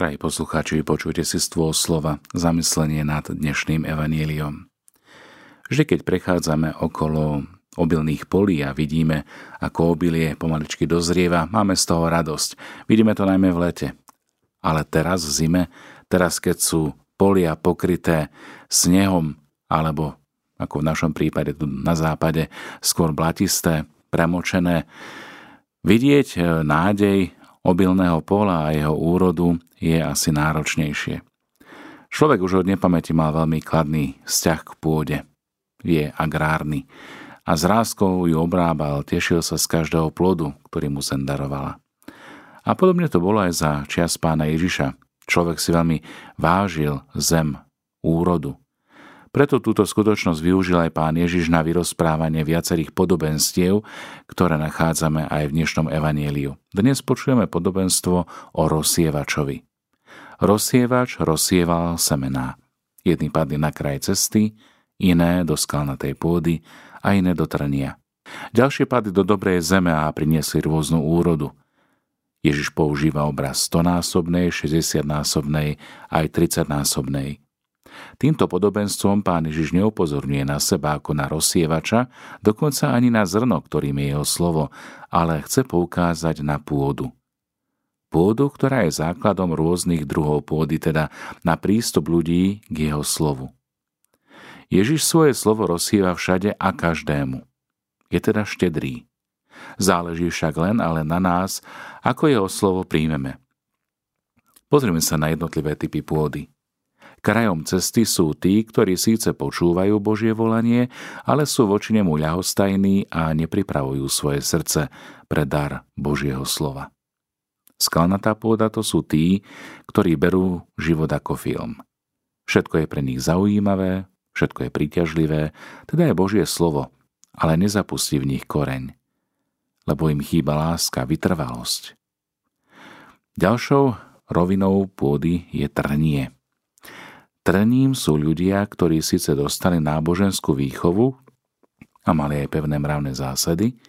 Drahí poslucháči, počujte si stôl slova zamyslenie nad dnešným evaníliom. Vždy, keď prechádzame okolo obilných polí a vidíme, ako obilie pomaličky dozrieva, máme z toho radosť. Vidíme to najmä v lete. Ale teraz v zime, teraz keď sú polia pokryté snehom, alebo ako v našom prípade tu na západe, skôr blatisté, premočené, vidieť nádej obilného pola a jeho úrodu je asi náročnejšie. Človek už od nepamäti mal veľmi kladný vzťah k pôde. Je agrárny a z ráskou ju obrábal, tešil sa z každého plodu, ktorý mu zem darovala. A podobne to bolo aj za čias pána Ježiša. Človek si veľmi vážil zem, úrodu. Preto túto skutočnosť využil aj pán Ježiš na vyrozprávanie viacerých podobenstiev, ktoré nachádzame aj v dnešnom evanieliu. Dnes počujeme podobenstvo o rozsievačovi. Rozsievač rozsieval semená. Jedny padli na kraj cesty, iné do skalnatej pôdy a iné do trnia. Ďalšie padli do dobrej zeme a priniesli rôznu úrodu. Ježiš používa obraz 100-násobnej, 60-násobnej aj 30-násobnej. Týmto podobenstvom pán Ježiš neupozorňuje na seba ako na rozsievača, dokonca ani na zrno, ktorým je jeho slovo, ale chce poukázať na pôdu. Pôdu, ktorá je základom rôznych druhov pôdy, teda na prístup ľudí k jeho slovu. Ježiš svoje slovo rozsieva všade a každému. Je teda štedrý. Záleží však len ale na nás, ako jeho slovo príjmeme. Pozrime sa na jednotlivé typy pôdy. Krajom cesty sú tí, ktorí síce počúvajú Božie volanie, ale sú voči nemu ľahostajní a nepripravujú svoje srdce pre dar Božieho slova. Skalnatá pôda to sú tí, ktorí berú život ako film. Všetko je pre nich zaujímavé, všetko je príťažlivé, teda je Božie slovo, ale nezapustí v nich koreň, lebo im chýba láska, vytrvalosť. Ďalšou rovinou pôdy je trnie – Trním sú ľudia, ktorí síce dostali náboženskú výchovu a mali aj pevné mravné zásady,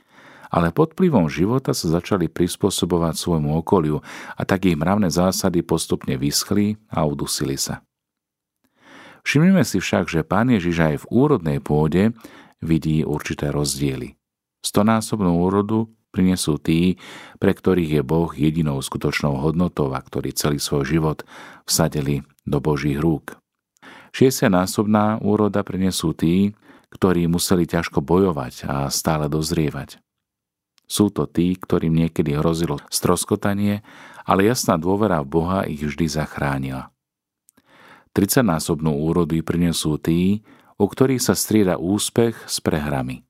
ale pod vplyvom života sa začali prispôsobovať svojmu okoliu a tak ich mravné zásady postupne vyschli a udusili sa. Všimnime si však, že pán Ježiš aj v úrodnej pôde vidí určité rozdiely. Stonásobnú úrodu prinesú tí, pre ktorých je Boh jedinou skutočnou hodnotou a ktorí celý svoj život vsadili do Božích rúk. 60-násobná úroda prinesú tí, ktorí museli ťažko bojovať a stále dozrievať. Sú to tí, ktorým niekedy hrozilo stroskotanie, ale jasná dôvera v Boha ich vždy zachránila. 30-násobnú úrodu prinesú tí, u ktorých sa strieda úspech s prehrami.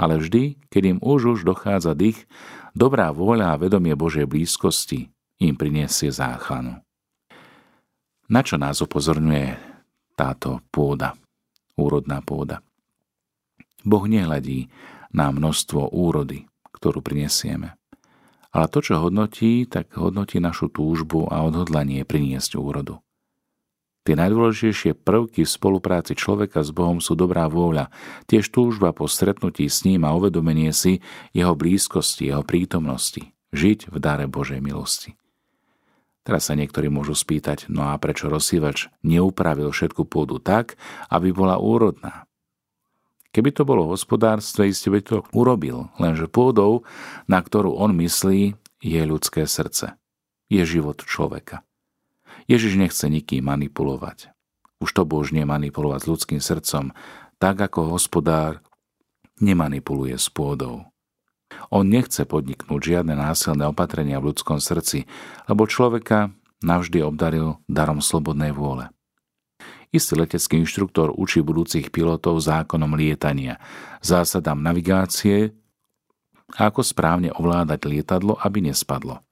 Ale vždy, keď im už už dochádza dých, dobrá vôľa a vedomie Božej blízkosti im priniesie záchranu. Na čo nás upozorňuje táto pôda, úrodná pôda. Boh nehľadí na množstvo úrody, ktorú prinesieme. Ale to, čo hodnotí, tak hodnotí našu túžbu a odhodlanie priniesť úrodu. Tie najdôležitejšie prvky v spolupráci človeka s Bohom sú dobrá vôľa, tiež túžba po stretnutí s ním a uvedomenie si jeho blízkosti, jeho prítomnosti, žiť v dare Božej milosti. Teraz sa niektorí môžu spýtať, no a prečo rozsývač neupravil všetku pôdu tak, aby bola úrodná? Keby to bolo v hospodárstve, iste by to urobil, lenže pôdou, na ktorú on myslí, je ľudské srdce. Je život človeka. Ježiš nechce nikým manipulovať. Už to božne manipulovať s ľudským srdcom, tak ako hospodár nemanipuluje s pôdou. On nechce podniknúť žiadne násilné opatrenia v ľudskom srdci, lebo človeka navždy obdaril darom slobodnej vôle. Istý letecký inštruktor učí budúcich pilotov zákonom lietania, zásadám navigácie ako správne ovládať lietadlo, aby nespadlo.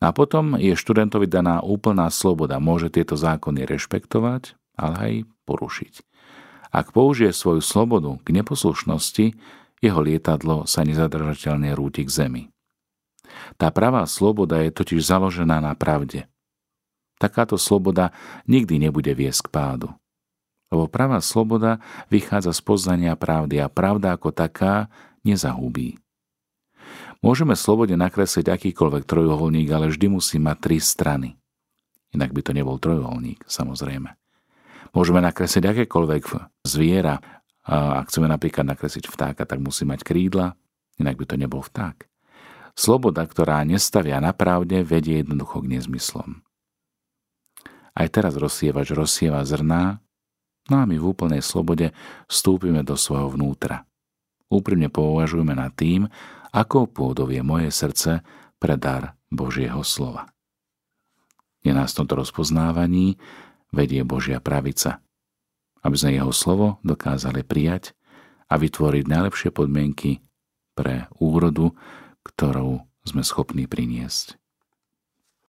A potom je študentovi daná úplná sloboda, môže tieto zákony rešpektovať, ale aj porušiť. Ak použije svoju slobodu k neposlušnosti, jeho lietadlo sa nezadržateľne rúti k zemi. Tá pravá sloboda je totiž založená na pravde. Takáto sloboda nikdy nebude viesť k pádu. Lebo pravá sloboda vychádza z poznania pravdy a pravda ako taká nezahubí. Môžeme slobode nakresliť akýkoľvek trojuholník, ale vždy musí mať tri strany. Inak by to nebol trojuholník, samozrejme. Môžeme nakresliť akékoľvek zviera. Ak chceme napríklad nakresliť vtáka, tak musí mať krídla, inak by to nebol vták. Sloboda, ktorá nestavia na pravde, vedie jednoducho k nezmyslom. Aj teraz rozsievač rozsieva zrná, no a my v úplnej slobode vstúpime do svojho vnútra. Úprimne považujeme nad tým, ako pôdov je moje srdce pre dar Božieho slova. Je nás tomto rozpoznávaní vedie Božia pravica, aby sme jeho slovo dokázali prijať a vytvoriť najlepšie podmienky pre úrodu, ktorou sme schopní priniesť.